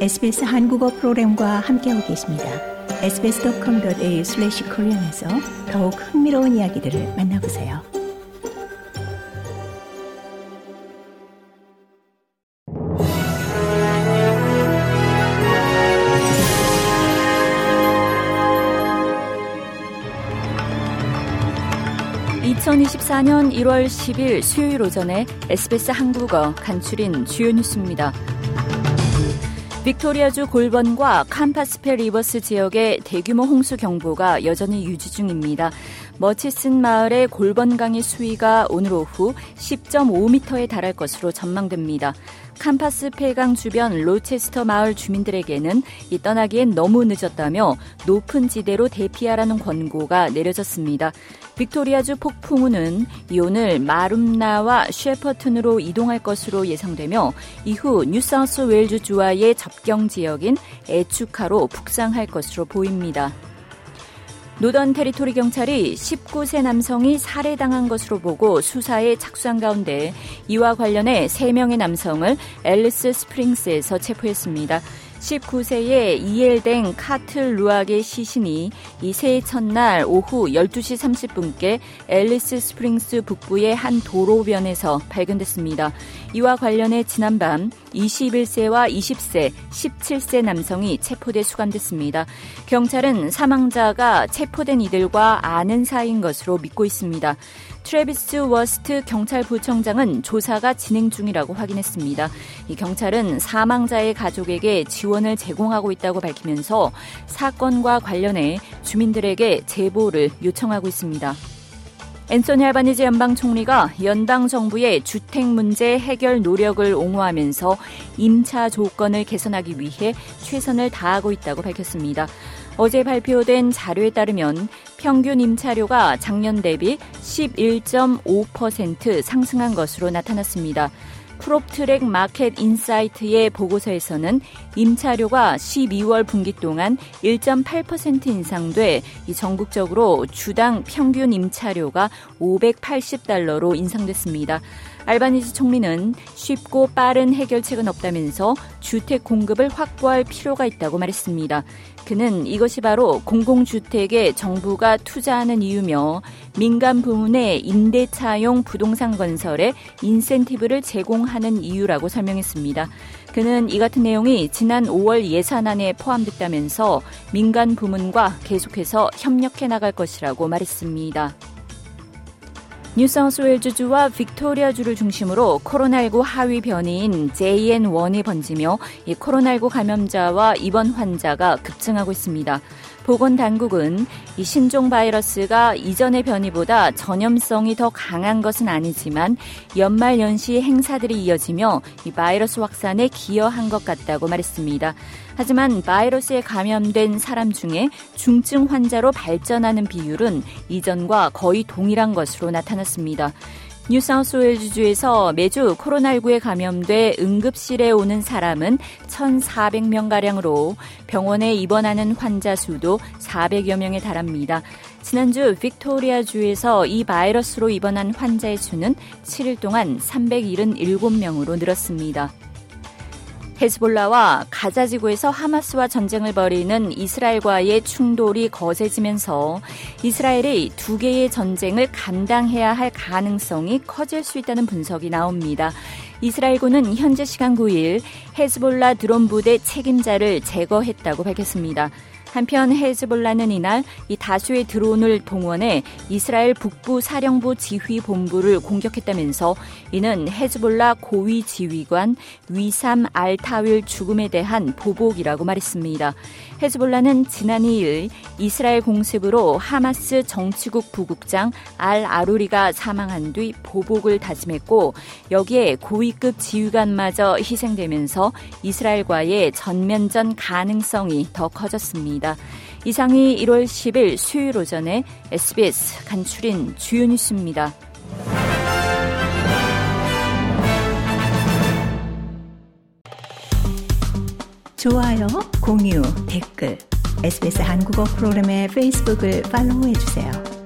SBS 한국어 프로그램과 함께하고 계십니다. sbs.com.au/korean에서 더욱 흥미로운 이야기들을 만나보세요. (2024년 1월 10일) 수요일 오전에 SBS 한국어 간추린 주요 뉴스입니다. 빅토리아주 골번과 캄파스페 Rivers 지역의 대규모 홍수 경보가 여전히 유지 중입니다. 머치슨 마을의 골번강의 수위가 오늘 오후 10.5m에 달할 것으로 전망됩니다. 캄파스페강 주변 로체스터 마을 주민들에게는 이 떠나기엔 너무 늦었다며 높은 지대로 대피하라는 권고가 내려졌습니다. 빅토리아주 폭풍우는 오늘 무룹나와 셰퍼튼으로 이동할 것으로 예상되며 이후 뉴사우스 웨일즈 주와의 접경 지역인 에추카로 북상할 것으로 보입니다. 노던 테리토리 경찰이 19세 남성이 살해당한 것으로 보고 수사에 착수한 가운데 이와 관련해 3명의 남성을 앨리스 스프링스에서 체포했습니다. 19세의 이엘댕 카틀 루악의 시신이 이 새해 첫날 오후 12시 30분께 앨리스 스프링스 북부의 한 도로변에서 발견됐습니다. 이와 관련해 지난밤 21세와 20세, 17세 남성이 체포돼 수감됐습니다. 경찰은 사망자가 체포된 이들과 아는 사이인 것으로 믿고 있습니다. 트래비스 워스트 경찰부청장은 조사가 진행 중이라고 확인했습니다. 이 경찰은 사망자의 가족에게 지원을 제공하고 있다고 밝히면서 사건과 관련해 주민들에게 제보를 요청하고 있습니다. 앤소니 알바니지 연방 총리가 연방 정부의 주택 문제 해결 노력을 옹호하면서 임차 조건을 개선하기 위해 최선을 다하고 있다고 밝혔습니다. 어제 발표된 자료에 따르면 평균 임차료가 작년 대비 11.5% 상승한 것으로 나타났습니다. PropTrack Market Insight의 보고서에서는 임차료가 12월 분기 동안 1.8% 인상돼 전국적으로 주당 평균 임차료가 580달러로 인상됐습니다. 알바니지 총리는 쉽고 빠른 해결책은 없다면서 주택 공급을 확보할 필요가 있다고 말했습니다. 그는 이것이 바로 공공주택에 정부가 투자하는 이유며 민간 부문의 임대차용 부동산 건설에 인센티브를 제공하는 이유라고 설명했습니다. 그는 이 같은 내용이 지난 5월 예산안에 포함됐다면서 민간 부문과 계속해서 협력해 나갈 것이라고 말했습니다. 뉴사우스웨일즈주와 빅토리아주를 중심으로 코로나19 하위 변이인 JN1이 번지며 이 코로나19 감염자와 입원 환자가 급증하고 있습니다. 보건당국은 이 신종 바이러스가 이전의 변이보다 전염성이 더 강한 것은 아니지만 연말 연시 행사들이 이어지며 이 바이러스 확산에 기여한 것 같다고 말했습니다. 하지만 바이러스에 감염된 사람 중에 중증 환자로 발전하는 비율은 이전과 거의 동일한 것으로 나타났습니다. 뉴사우스웨일즈주에서 매주 코로나19에 감염돼 응급실에 오는 사람은 1,400명가량으로 병원에 입원하는 환자 수도 400여 명에 달합니다. 지난주 빅토리아주에서 이 바이러스로 입원한 환자의 수는 7일 동안 377명으로 늘었습니다. 헤즈볼라와 가자 지구에서 하마스와 전쟁을 벌이는 이스라엘과의 충돌이 거세지면서 이스라엘이 두 개의 전쟁을 감당해야 할 가능성이 커질 수 있다는 분석이 나옵니다. 이스라엘군은 현재 시간 9일 헤즈볼라 드론 부대 책임자를 제거했다고 밝혔습니다. 한편 헤즈볼라는 이날 이 다수의 드론을 동원해 이스라엘 북부 사령부 지휘 본부를 공격했다면서 이는 헤즈볼라 고위 지휘관 위삼 알타윌 죽음에 대한 보복이라고 말했습니다. 헤즈볼라는 지난 2일 이스라엘 공습으로 하마스 정치국 부국장 알 아루리가 사망한 뒤 보복을 다짐했고 여기에 고위급 지휘관마저 희생되면서 이스라엘과의 전면전 가능성이 더 커졌 습니다. 이상이 1월 10일 수요일 오전에 SBS 간추린 주요 뉴스입니다. 좋아요, 공유, 댓글, SBS 한국어 프로그램의 페이스북을 팔로우해주세요.